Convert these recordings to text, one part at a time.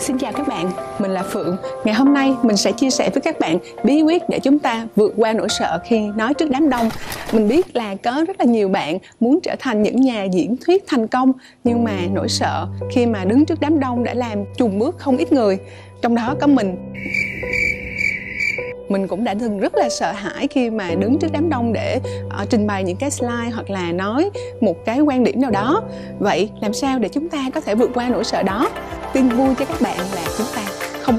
Xin chào các bạn, mình là Phượng. Ngày hôm nay mình sẽ chia sẻ với các bạn bí quyết để chúng ta vượt qua nỗi sợ khi nói trước đám đông. Mình biết là có rất là nhiều bạn muốn trở thành những nhà diễn thuyết thành công nhưng mà nỗi sợ khi mà đứng trước đám đông đã làm trùng bước không ít người. Trong đó có mình mình cũng đã từng rất là sợ hãi khi mà đứng trước đám đông để uh, trình bày những cái slide hoặc là nói một cái quan điểm nào đó. Vậy làm sao để chúng ta có thể vượt qua nỗi sợ đó? Tin vui cho các bạn là chúng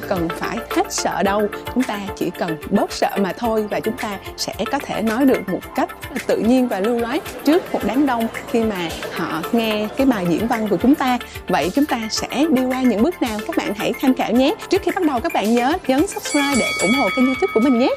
cần phải hết sợ đâu. Chúng ta chỉ cần bớt sợ mà thôi và chúng ta sẽ có thể nói được một cách tự nhiên và lưu loát trước một đám đông khi mà họ nghe cái bài diễn văn của chúng ta. Vậy chúng ta sẽ đi qua những bước nào? Các bạn hãy tham khảo nhé. Trước khi bắt đầu, các bạn nhớ nhấn subscribe để ủng hộ kênh youtube của mình nhé.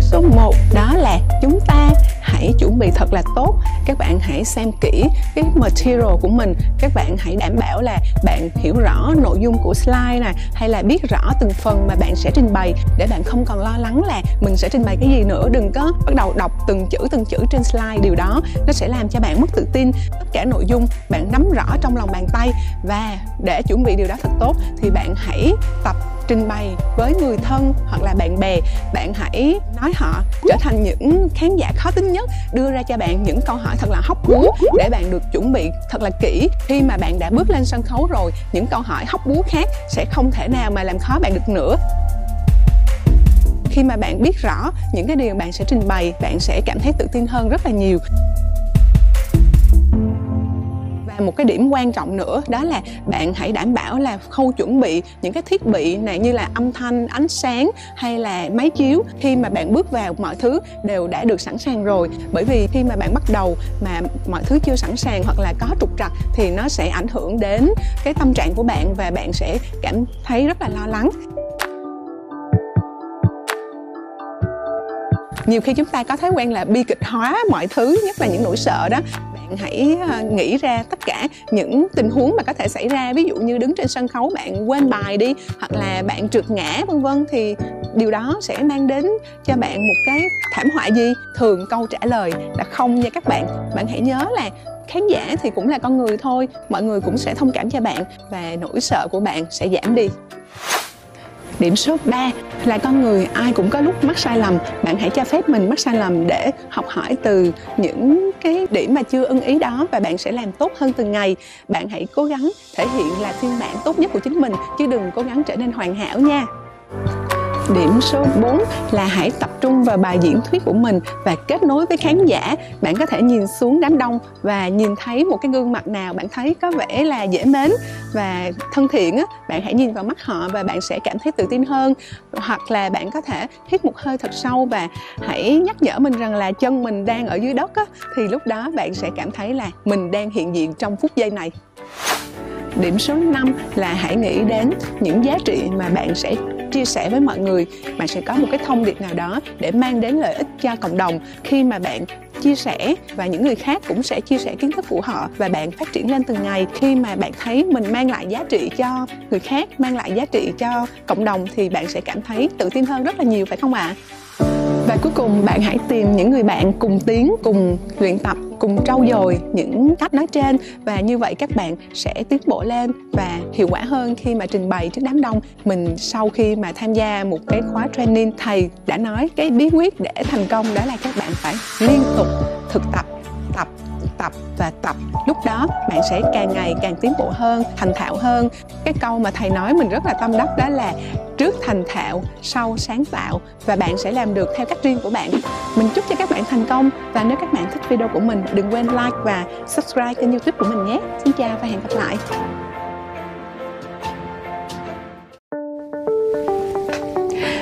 Số 1 đó là chúng ta hãy chuẩn bị thật là tốt. Các bạn hãy xem kỹ cái material của mình. Các bạn hãy đảm bảo là bạn hiểu rõ nội dung của slide này, hay là biết rõ từng phần mà bạn sẽ trình bày, để bạn không còn lo lắng là mình sẽ trình bày cái gì nữa. Đừng có bắt đầu đọc từng chữ từng chữ trên slide. Điều đó, nó sẽ làm cho bạn mất tự tin. Tất cả nội dung bạn nắm rõ trong lòng bàn tay. Và để chuẩn bị điều đó thật tốt, thì bạn hãy tập trình bày với người thân hoặc là bạn bè, bạn hãy nói họ trở thành những khán giả khó tính nhất, đưa ra cho bạn những câu hỏi thật là hóc búa để bạn được chuẩn bị thật là kỹ. Khi mà bạn đã bước lên sân khấu rồi, những câu hỏi hóc búa khác sẽ không thể nào mà làm khó bạn được nữa. Khi mà bạn biết rõ những cái điều bạn sẽ trình bày, bạn sẽ cảm thấy tự tin hơn rất là nhiều một cái điểm quan trọng nữa, đó là bạn hãy đảm bảo là khâu chuẩn bị những cái thiết bị này như là âm thanh, ánh sáng hay là máy chiếu khi mà bạn bước vào mọi thứ đều đã được sẵn sàng rồi. Bởi vì khi mà bạn bắt đầu mà mọi thứ chưa sẵn sàng hoặc là có trục trặc thì nó sẽ ảnh hưởng đến cái tâm trạng của bạn và bạn sẽ cảm thấy rất là lo lắng. Nhiều khi chúng ta có thói quen là bi kịch hóa mọi thứ, nhất là những nỗi sợ đó hãy ờ, nghĩ ra tất cả những tình huống mà có thể xảy ra. Ví dụ như đứng trên sân khấu bạn quên bài đi, hoặc là bạn trượt ngã, vân vân, thì điều đó sẽ mang đến cho bạn một cái thảm họa gì? Thường câu trả lời là không nha các bạn. Bạn hãy nhớ là khán giả thì cũng là con người thôi, mọi người cũng sẽ thông cảm cho bạn và nỗi sợ của bạn sẽ giảm đi. Điểm số 3 là con người ai cũng có lúc mắc sai lầm. Bạn hãy cho phép mình mắc sai lầm để học hỏi từ những cái điểm mà chưa ưng ý đó và bạn sẽ làm tốt hơn từng ngày. Bạn hãy cố gắng thể hiện là phiên bản tốt nhất của chính mình, chứ đừng cố gắng trở nên hoàn hảo nha. Điểm số 4 là hãy tập trung vào bài diễn thuyết của mình và kết nối với khán giả. Bạn có thể nhìn xuống đám đông và nhìn thấy một cái gương mặt nào bạn thấy có vẻ là dễ mến và thân thiện á, bạn hãy nhìn vào mắt họ và bạn sẽ cảm thấy tự tin hơn. Hoặc là bạn có thể hít một hơi thật sâu và hãy nhắc nhở mình rằng là chân mình đang ở dưới đất á, thì lúc đó bạn sẽ cảm thấy là mình đang hiện diện trong phút giây này. Điểm số 5 là hãy nghĩ đến những giá trị mà bạn sẽ chia sẻ với mọi người, bạn sẽ có một cái thông điệp nào đó để mang đến lợi ích cho cộng đồng. Khi mà bạn chia sẻ và những người khác cũng sẽ chia sẻ kiến thức của họ và bạn phát triển lên từng ngày. Khi mà bạn thấy mình mang lại giá trị cho người khác, mang lại giá trị cho cộng đồng thì bạn sẽ cảm thấy tự tin hơn rất là nhiều, phải không ạ? À? và cuối cùng, bạn hãy tìm những người bạn cùng tiến cùng luyện tập cùng trau dồi những cách nói trên. Và như vậy các bạn sẽ tiến bộ lên và hiệu quả hơn khi mà trình bày trước đám đông mình sau khi mà tham gia một cái khóa training. Thầy đã nói cái bí quyết để thành công đó là các bạn phải liên tục thực tập tập và tập. Lúc đó bạn sẽ càng ngày càng tiến bộ hơn thành thạo hơn. Cái câu mà thầy nói mình rất là tâm đắc đó là trước thành thạo sau sáng tạo. Và bạn sẽ làm được theo cách riêng của bạn. Mình chúc cho các bạn thành công. Và nếu các bạn thích video của mình đừng quên like và subscribe kênh youtube của mình nhé. Xin chào và hẹn gặp lại.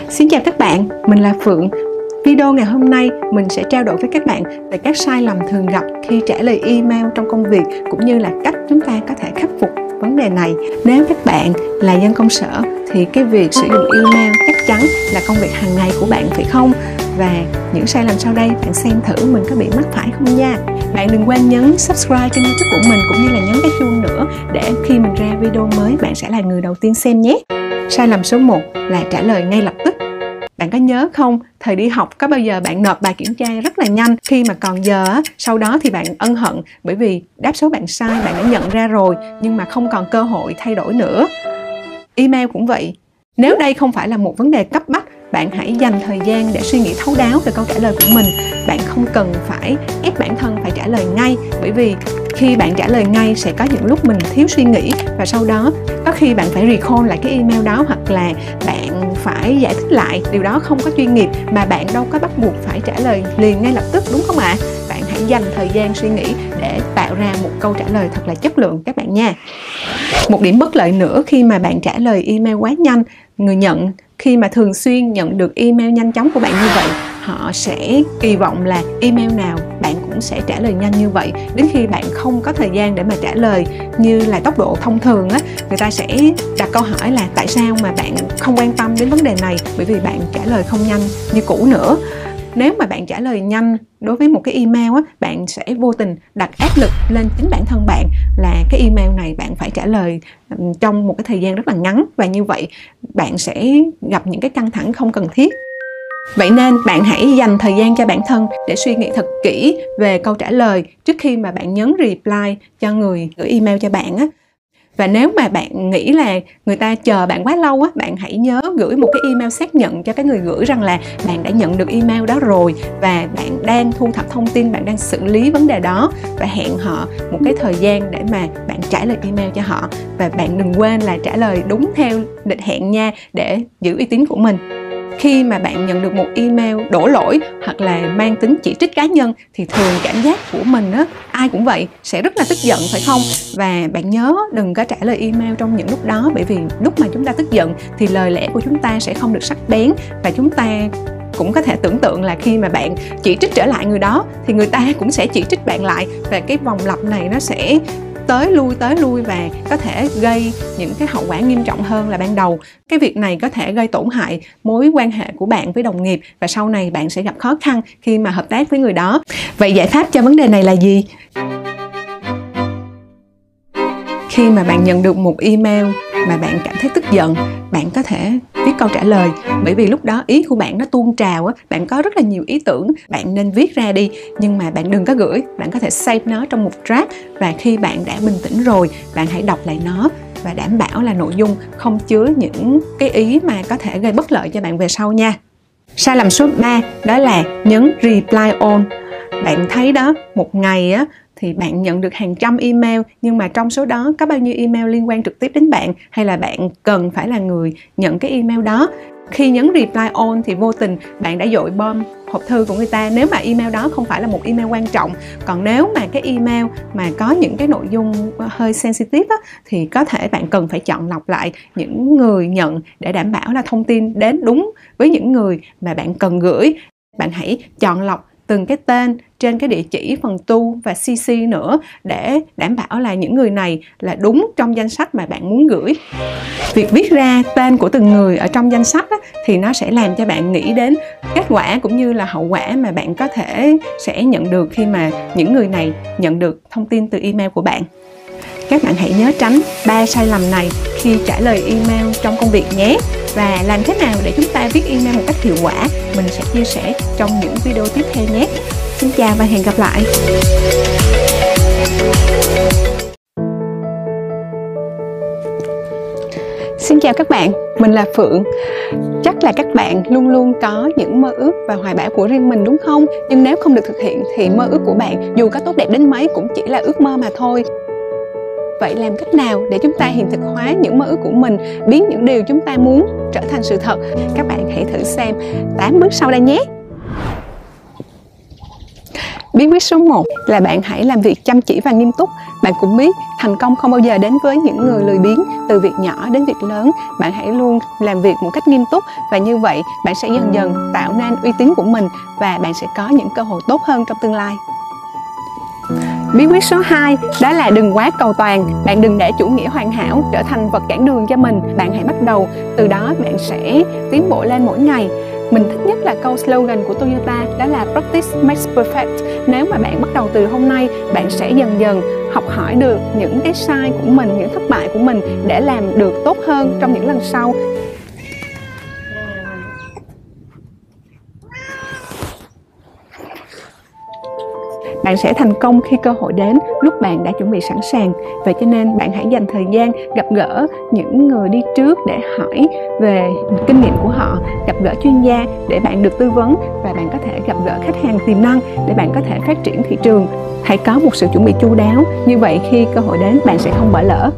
Xin chào các bạn, mình là Phượng. Video ngày hôm nay, mình sẽ trao đổi với các bạn về các sai lầm thường gặp khi trả lời email trong công việc, cũng như là cách chúng ta có thể khắc phục vấn đề này. Nếu các bạn là dân công sở, thì cái việc sử dụng email chắc chắn là công việc hàng ngày của bạn, phải không? Và những sai lầm sau đây, bạn xem thử mình có bị mắc phải không nha. Bạn đừng quên nhấn subscribe kênh youtube của mình, cũng như là nhấn cái chuông nữa, để khi mình ra video mới, bạn sẽ là người đầu tiên xem nhé. Sai lầm số 1 là trả lời ngay lập tức bạn có nhớ không thời đi học có bao giờ bạn nộp bài kiểm tra rất là nhanh? Khi mà còn giờ sau đó thì bạn ân hận bởi vì đáp số bạn sai, bạn đã nhận ra rồi, nhưng mà không còn cơ hội thay đổi nữa. Email cũng vậy. Nếu đây không phải là một vấn đề cấp bách, bạn hãy dành thời gian để suy nghĩ thấu đáo về câu trả lời của mình. Bạn không cần phải ép bản thân phải trả lời ngay, bởi vì khi bạn trả lời ngay sẽ có những lúc mình thiếu suy nghĩ. Và sau đó, có khi bạn phải recall lại cái email đó hoặc là bạn phải giải thích lại. Điều đó không có chuyên nghiệp mà bạn đâu có bắt buộc phải trả lời liền ngay lập tức, đúng không ạ? Bạn hãy dành thời gian suy nghĩ để tạo ra một câu trả lời thật là chất lượng, các bạn nha. Một điểm bất lợi nữa khi mà bạn trả lời email quá nhanh người nhận, khi mà thường xuyên nhận được email nhanh chóng của bạn như vậy, họ sẽ kỳ vọng là email nào bạn cũng sẽ trả lời nhanh như vậy. Đến khi bạn không có thời gian để mà trả lời như là tốc độ thông thường á, người ta sẽ đặt câu hỏi là tại sao mà bạn không quan tâm đến vấn đề này? Bởi vì bạn trả lời không nhanh như cũ nữa nếu mà bạn trả lời nhanh đối với một cái email á, bạn sẽ vô tình đặt áp lực lên chính bản thân bạn là cái email này bạn phải trả lời trong một cái thời gian rất là ngắn. Và như vậy, bạn sẽ gặp những cái căng thẳng không cần thiết. Vậy nên bạn hãy dành thời gian cho bản thân để suy nghĩ thật kỹ về câu trả lời trước khi mà bạn nhấn reply cho người gửi email cho bạn á và nếu mà bạn nghĩ là người ta chờ bạn quá lâu á, bạn hãy nhớ gửi một cái email xác nhận cho cái người gửi rằng là bạn đã nhận được email đó rồi và bạn đang thu thập thông tin, bạn đang xử lý vấn đề đó và hẹn họ một cái thời gian để mà bạn trả lời email cho họ. Và bạn đừng quên là trả lời đúng theo lịch hẹn nha để giữ uy tín của mình khi mà bạn nhận được một email đổ lỗi hoặc là mang tính chỉ trích cá nhân thì thường cảm giác của mình á, ai cũng vậy, sẽ rất là tức giận, phải không? Và bạn nhớ đừng có trả lời email trong những lúc đó, bởi vì lúc mà chúng ta tức giận thì lời lẽ của chúng ta sẽ không được sắc bén và chúng ta cũng có thể tưởng tượng là khi mà bạn chỉ trích trở lại người đó thì người ta cũng sẽ chỉ trích bạn lại và cái vòng lặp này nó sẽ tới lui tới lui và có thể gây những cái hậu quả nghiêm trọng hơn là ban đầu. Cái việc này có thể gây tổn hại mối quan hệ của bạn với đồng nghiệp và sau này bạn sẽ gặp khó khăn khi mà hợp tác với người đó. Vậy giải pháp cho vấn đề này là gì? Khi mà bạn nhận được một email mà bạn cảm thấy tức giận, bạn có thể viết câu trả lời. Bởi vì lúc đó ý của bạn nó tuôn trào á, bạn có rất là nhiều ý tưởng, bạn nên viết ra đi. Nhưng mà bạn đừng có gửi, bạn có thể save nó trong một draft. Và khi bạn đã bình tĩnh rồi, bạn hãy đọc lại nó và đảm bảo là nội dung không chứa những cái ý mà có thể gây bất lợi cho bạn về sau nha. Sai lầm số 3 đó là nhấn reply all bạn thấy đó, một ngày á thì bạn nhận được hàng trăm email. Nhưng mà trong số đó có bao nhiêu email liên quan trực tiếp đến bạn? Hay là bạn cần phải là người nhận cái email đó? Khi nhấn reply all thì vô tình bạn đã dội bom hộp thư của người ta. Nếu mà email đó không phải là một email quan trọng còn nếu mà cái email mà có những cái nội dung hơi sensitive á, thì có thể bạn cần phải chọn lọc lại những người nhận để đảm bảo là thông tin đến đúng với những người mà bạn cần gửi. Bạn hãy chọn lọc từng cái tên trên cái địa chỉ phần tu và cc nữa để đảm bảo là những người này là đúng trong danh sách mà bạn muốn gửi. Việc viết ra tên của từng người ở trong danh sách á, thì nó sẽ làm cho bạn nghĩ đến kết quả cũng như là hậu quả mà bạn có thể sẽ nhận được khi mà những người này nhận được thông tin từ email của bạn. Các bạn hãy nhớ tránh ba sai lầm này khi trả lời email trong công việc nhé và làm thế nào để chúng ta viết email một cách hiệu quả mình sẽ chia sẻ trong những video tiếp theo nhé xin chào và hẹn gặp lại Xin chào các bạn, mình là Phượng. Chắc là các bạn luôn luôn có những mơ ước và hoài bão của riêng mình đúng không? Nhưng nếu không được thực hiện thì mơ ước của bạn dù có tốt đẹp đến mấy cũng chỉ là ước mơ mà thôi vậy làm cách nào để chúng ta hiện thực hóa những mơ ước của mình biến những điều chúng ta muốn trở thành sự thật các bạn hãy thử xem 8 bước sau đây nhé Bí quyết số 1 là bạn hãy làm việc chăm chỉ và nghiêm túc. Bạn cũng biết thành công không bao giờ đến với những người lười biếng, từ việc nhỏ đến việc lớn. Bạn hãy luôn làm việc một cách nghiêm túc và như vậy bạn sẽ dần dần tạo nên uy tín của mình và bạn sẽ có những cơ hội tốt hơn trong tương lai. Bí quyết số 2 đó là đừng quá cầu toàn, bạn đừng để chủ nghĩa hoàn hảo trở thành vật cản đường cho mình. Bạn hãy bắt đầu từ đó bạn sẽ tiến bộ lên mỗi ngày. Mình thích nhất là câu slogan của Toyota đó là practice makes perfect. Nếu mà bạn bắt đầu từ hôm nay, bạn sẽ dần dần học hỏi được những cái sai của mình, những thất bại của mình để làm được tốt hơn trong những lần sau. Bạn sẽ thành công khi cơ hội đến, lúc bạn đã chuẩn bị sẵn sàng. Vậy cho nên bạn hãy dành thời gian gặp gỡ những người đi trước để hỏi về kinh nghiệm của họ, gặp gỡ chuyên gia để bạn được tư vấn và bạn có thể gặp gỡ khách hàng tiềm năng để bạn có thể phát triển thị trường. Hãy có một sự chuẩn bị chu đáo. Như vậy khi cơ hội đến, bạn sẽ không bỏ lỡ.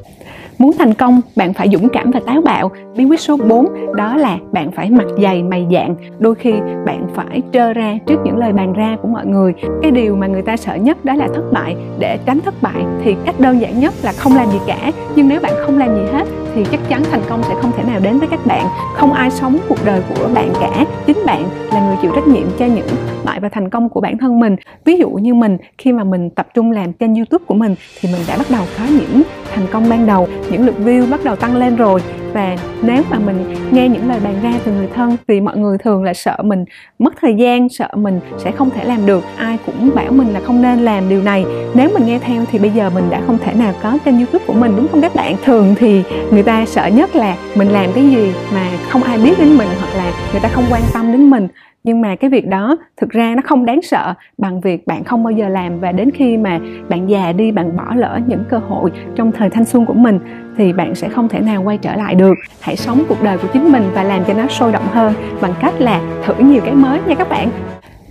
Muốn thành công, bạn phải dũng cảm và táo bạo. Bí quyết số 4 đó là bạn phải mặt dày mày dạng. Đôi khi bạn phải trơ ra trước những lời bàn ra của mọi người. Cái điều mà người ta sợ nhất đó là thất bại. Để tránh thất bại thì cách đơn giản nhất là không làm gì cả. Nhưng nếu bạn không làm gì hết thì chắc chắn thành công sẽ không thể nào đến với các bạn. Không ai sống cuộc đời của bạn cả. Chính bạn là người chịu trách nhiệm cho những bại và thành công của bản thân mình. Ví dụ như mình, khi mà mình tập trung làm kênh YouTube của mình, thì mình đã bắt đầu có những thành công ban đầu những lượt view bắt đầu tăng lên rồi và nếu mà mình nghe những lời bàn ra từ người thân thì mọi người thường là sợ mình mất thời gian, sợ mình sẽ không thể làm được. Ai cũng bảo mình là không nên làm điều này. Nếu mình nghe theo thì bây giờ mình đã không thể nào có kênh youtube của mình, đúng không các bạn? Thường thì người ta sợ nhất là mình làm cái gì mà không ai biết đến mình hoặc là người ta không quan tâm đến mình nhưng mà cái việc đó thực ra nó không đáng sợ bằng việc bạn không bao giờ làm và đến khi mà bạn già đi, bạn bỏ lỡ những cơ hội trong thời thanh xuân của mình thì bạn sẽ không thể nào quay trở lại được. Hãy sống cuộc đời của chính mình và làm cho nó sôi động hơn bằng cách là thử nhiều cái mới nha các bạn.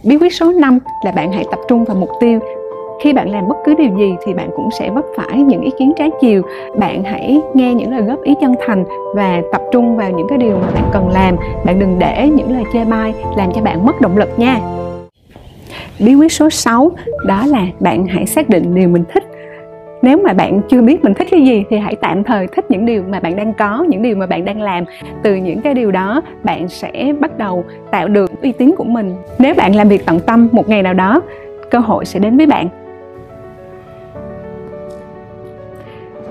Bí quyết số 5 là bạn hãy tập trung vào mục tiêu. Khi bạn làm bất cứ điều gì thì bạn cũng sẽ vấp phải những ý kiến trái chiều. Bạn hãy nghe những lời góp ý chân thành và tập trung vào những cái điều mà bạn cần làm. Bạn đừng để những lời chê bai làm cho bạn mất động lực nha. Bí quyết số 6 đó là bạn hãy xác định điều mình thích. Nếu mà bạn chưa biết mình thích cái gì thì hãy tạm thời thích những điều mà bạn đang có, những điều mà bạn đang làm. Từ những cái điều đó, bạn sẽ bắt đầu tạo được uy tín của mình. Nếu bạn làm việc tận tâm một ngày nào đó, cơ hội sẽ đến với bạn.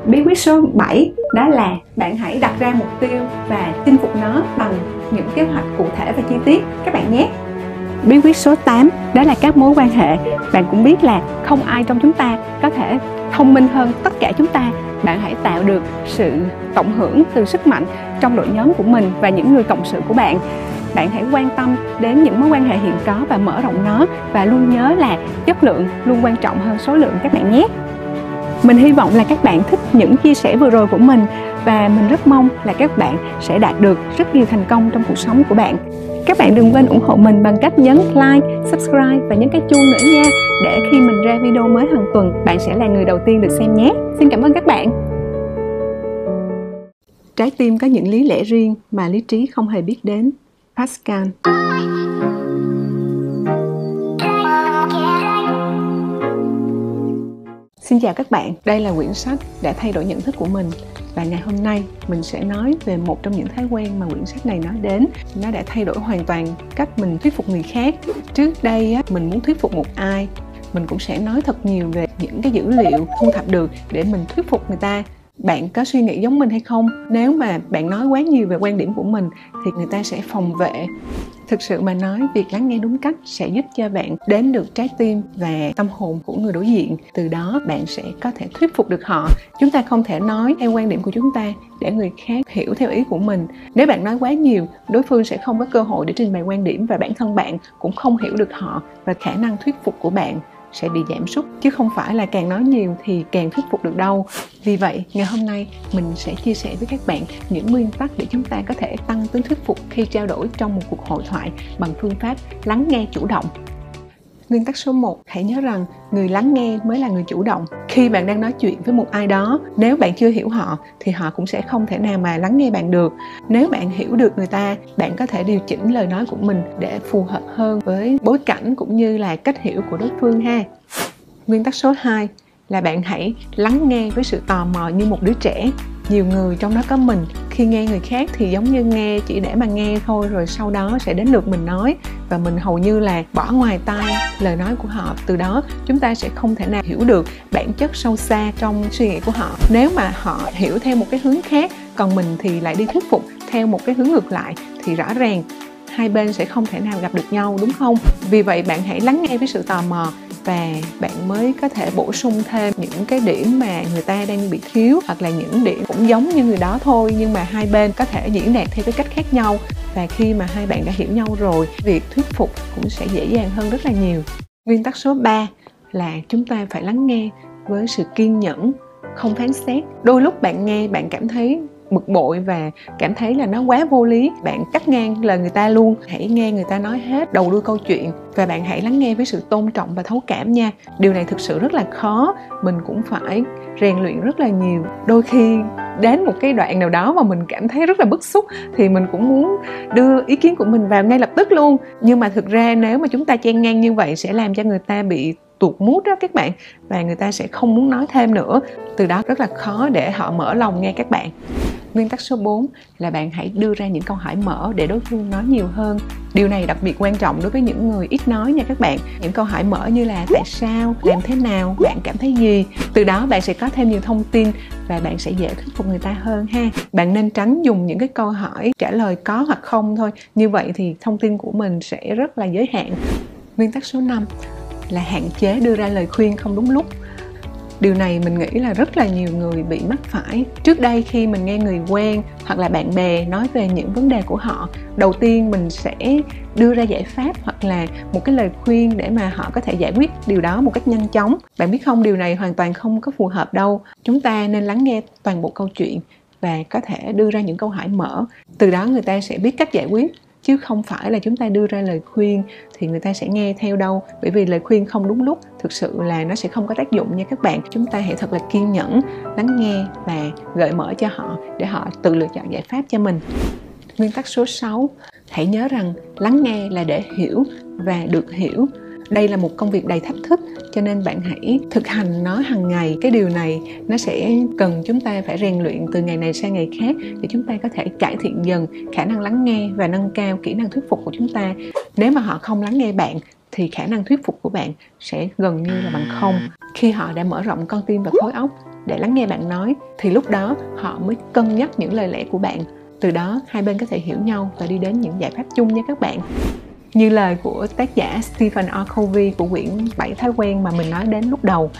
Bí quyết số 7 đó là bạn hãy đặt ra mục tiêu và chinh phục nó bằng những kế hoạch cụ thể và chi tiết. Các bạn nhé. Bí quyết số 8 đó là các mối quan hệ. Bạn cũng biết là không ai trong chúng ta có thể thông minh hơn tất cả chúng ta. Bạn hãy tạo được sự cộng hưởng từ sức mạnh trong đội nhóm của mình và những người cộng sự của bạn. Bạn hãy quan tâm đến những mối quan hệ hiện có và mở rộng nó và luôn nhớ là chất lượng luôn quan trọng hơn số lượng, các bạn nhé mình hy vọng là các bạn thích những chia sẻ vừa rồi của mình và mình rất mong là các bạn sẽ đạt được rất nhiều thành công trong cuộc sống của bạn các bạn đừng quên ủng hộ mình bằng cách nhấn like, subscribe và nhấn cái chuông nữa nha để khi mình ra video mới hàng tuần bạn sẽ là người đầu tiên được xem nhé. Xin cảm ơn các bạn. Trái tim có những lý lẽ riêng mà lý trí không hề biết đến. Pascal Xin chào các bạn, đây là quyển sách đã thay đổi nhận thức của mình. Và ngày hôm nay mình sẽ nói về một trong những thói quen mà quyển sách này nói đến. Nó đã thay đổi hoàn toàn cách mình thuyết phục người khác. Trước đây mình muốn thuyết phục một ai mình cũng sẽ nói thật nhiều về những cái dữ liệu thu thập được để mình thuyết phục người ta. Bạn có suy nghĩ giống mình hay không? Nếu mà bạn nói quá nhiều về quan điểm của mình thì người ta sẽ phòng vệ thực sự mà nói, việc lắng nghe đúng cách sẽ giúp cho bạn đến được trái tim và tâm hồn của người đối diện. Từ đó, bạn sẽ có thể thuyết phục được họ. Chúng ta không thể nói theo quan điểm của chúng ta để người khác hiểu theo ý của mình. Nếu bạn nói quá nhiều, đối phương sẽ không có cơ hội để trình bày quan điểm và bản thân bạn cũng không hiểu được họ và khả năng thuyết phục của bạn sẽ bị giảm sút. Chứ không phải là càng nói nhiều thì càng thuyết phục được đâu. Vì vậy, ngày hôm nay mình sẽ chia sẻ với các bạn những nguyên tắc để chúng ta có thể tăng tính thuyết phục khi trao đổi trong một cuộc hội thoại bằng phương pháp lắng nghe chủ động. Nguyên tắc số 1, hãy nhớ rằng người lắng nghe mới là người chủ động. Khi bạn đang nói chuyện với một ai đó, nếu bạn chưa hiểu họ thì họ cũng sẽ không thể nào mà lắng nghe bạn được. Nếu bạn hiểu được người ta, bạn có thể điều chỉnh lời nói của mình để phù hợp hơn với bối cảnh cũng như là cách hiểu của đối phương ha. Nguyên tắc số 2 là bạn hãy lắng nghe với sự tò mò như một đứa trẻ nhiều người trong đó có mình khi nghe người khác thì giống như nghe chỉ để mà nghe thôi, rồi sau đó sẽ đến lượt mình nói. Và mình hầu như là bỏ ngoài tai lời nói của họ. Từ đó, chúng ta sẽ không thể nào hiểu được bản chất sâu xa trong suy nghĩ của họ. Nếu mà họ hiểu theo một cái hướng khác, còn mình thì lại đi thuyết phục theo một cái hướng ngược lại, thì rõ ràng hai bên sẽ không thể nào gặp được nhau, đúng không? Vì vậy, bạn hãy lắng nghe với sự tò mò và bạn mới có thể bổ sung thêm những cái điểm mà người ta đang bị thiếu, hoặc là những điểm cũng giống như người đó thôi, nhưng mà hai bên có thể diễn đạt theo cái cách khác nhau. Và khi mà hai bạn đã hiểu nhau rồi, việc thuyết phục cũng sẽ dễ dàng hơn rất là nhiều. Nguyên tắc số 3 là chúng ta phải lắng nghe với sự kiên nhẫn, không phán xét. Đôi lúc bạn nghe, bạn cảm thấy bực bội và cảm thấy là nó quá vô lý. Bạn cắt ngang lời người ta luôn, hãy nghe người ta nói hết, đầu đuôi câu chuyện và bạn hãy lắng nghe với sự tôn trọng và thấu cảm nha. Điều này thực sự rất là khó, mình cũng phải rèn luyện rất là nhiều. Đôi khi đến một cái đoạn nào đó mà mình cảm thấy rất là bức xúc thì mình cũng muốn đưa ý kiến của mình vào ngay lập tức luôn. Nhưng mà thực ra nếu mà chúng ta chen ngang như vậy sẽ làm cho người ta bị tuột mút đó các bạn. Và người ta sẽ không muốn nói thêm nữa. Từ đó rất là khó để họ mở lòng nghe các bạn. Nguyên tắc số 4 là bạn hãy đưa ra những câu hỏi mở để đối phương nói nhiều hơn. Điều này đặc biệt quan trọng đối với những người ít nói nha các bạn. Những câu hỏi mở như là tại sao? Làm thế nào? Bạn cảm thấy gì? Từ đó bạn sẽ có thêm nhiều thông tin và bạn sẽ dễ thuyết phục người ta hơn ha. Bạn nên tránh dùng những cái câu hỏi trả lời có hoặc không thôi. Như vậy thì thông tin của mình sẽ rất là giới hạn. Nguyên tắc số 5 là hạn chế đưa ra lời khuyên không đúng lúc. Điều này mình nghĩ là rất là nhiều người bị mắc phải. Trước đây khi mình nghe người quen hoặc là bạn bè nói về những vấn đề của họ, đầu tiên mình sẽ đưa ra giải pháp hoặc là một cái lời khuyên để mà họ có thể giải quyết điều đó một cách nhanh chóng. Bạn biết không, điều này hoàn toàn không có phù hợp đâu. Chúng ta nên lắng nghe toàn bộ câu chuyện và có thể đưa ra những câu hỏi mở. Từ đó người ta sẽ biết cách giải quyết chứ không phải là chúng ta đưa ra lời khuyên thì người ta sẽ nghe theo đâu. Bởi vì lời khuyên không đúng lúc, thực sự là nó sẽ không có tác dụng nha các bạn. Chúng ta hãy thật là kiên nhẫn, lắng nghe và gợi mở cho họ để họ tự lựa chọn giải pháp cho mình. Nguyên tắc số 6 hãy nhớ rằng lắng nghe là để hiểu và được hiểu đây là một công việc đầy thách thức, cho nên bạn hãy thực hành nó hàng ngày. Cái điều này nó sẽ cần chúng ta phải rèn luyện từ ngày này sang ngày khác để chúng ta có thể cải thiện dần khả năng lắng nghe và nâng cao kỹ năng thuyết phục của chúng ta. Nếu mà họ không lắng nghe bạn, thì khả năng thuyết phục của bạn sẽ gần như là bằng không. Khi họ đã mở rộng con tim và khối óc để lắng nghe bạn nói, thì lúc đó họ mới cân nhắc những lời lẽ của bạn. Từ đó, hai bên có thể hiểu nhau và đi đến những giải pháp chung nha các bạn như lời của tác giả Stephen R. Covey của quyển 7 thói quen mà mình nói đến lúc đầu.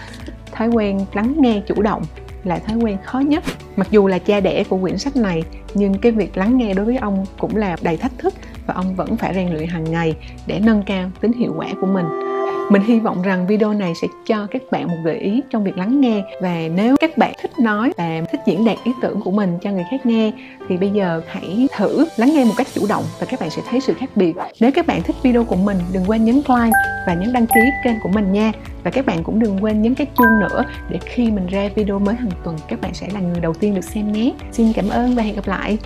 Thói quen lắng nghe chủ động là thói quen khó nhất. Mặc dù là cha đẻ của quyển sách này, nhưng cái việc lắng nghe đối với ông cũng là đầy thách thức và ông vẫn phải rèn luyện hàng ngày để nâng cao tính hiệu quả của mình mình hy vọng rằng video này sẽ cho các bạn một gợi ý trong việc lắng nghe. Và nếu các bạn thích nói và thích diễn đạt ý tưởng của mình cho người khác nghe, thì bây giờ hãy thử lắng nghe một cách chủ động và các bạn sẽ thấy sự khác biệt. Nếu các bạn thích video của mình, đừng quên nhấn like và nhấn đăng ký kênh của mình nha. Và các bạn cũng đừng quên nhấn cái chuông nữa để khi mình ra video mới hàng tuần, các bạn sẽ là người đầu tiên được xem nhé. Xin cảm ơn và hẹn gặp lại!